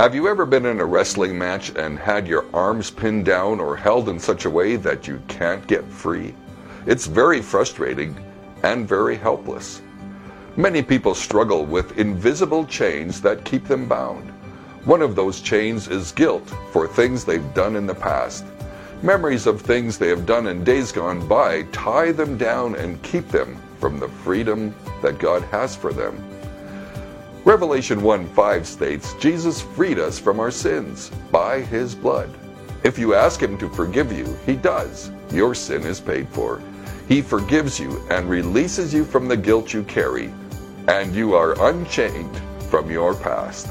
Have you ever been in a wrestling match and had your arms pinned down or held in such a way that you can't get free? It's very frustrating and very helpless. Many people struggle with invisible chains that keep them bound. One of those chains is guilt for things they've done in the past. Memories of things they have done in days gone by tie them down and keep them from the freedom that God has for them. Revelation 1 5 states, Jesus freed us from our sins by his blood. If you ask him to forgive you, he does. Your sin is paid for. He forgives you and releases you from the guilt you carry, and you are unchained from your past.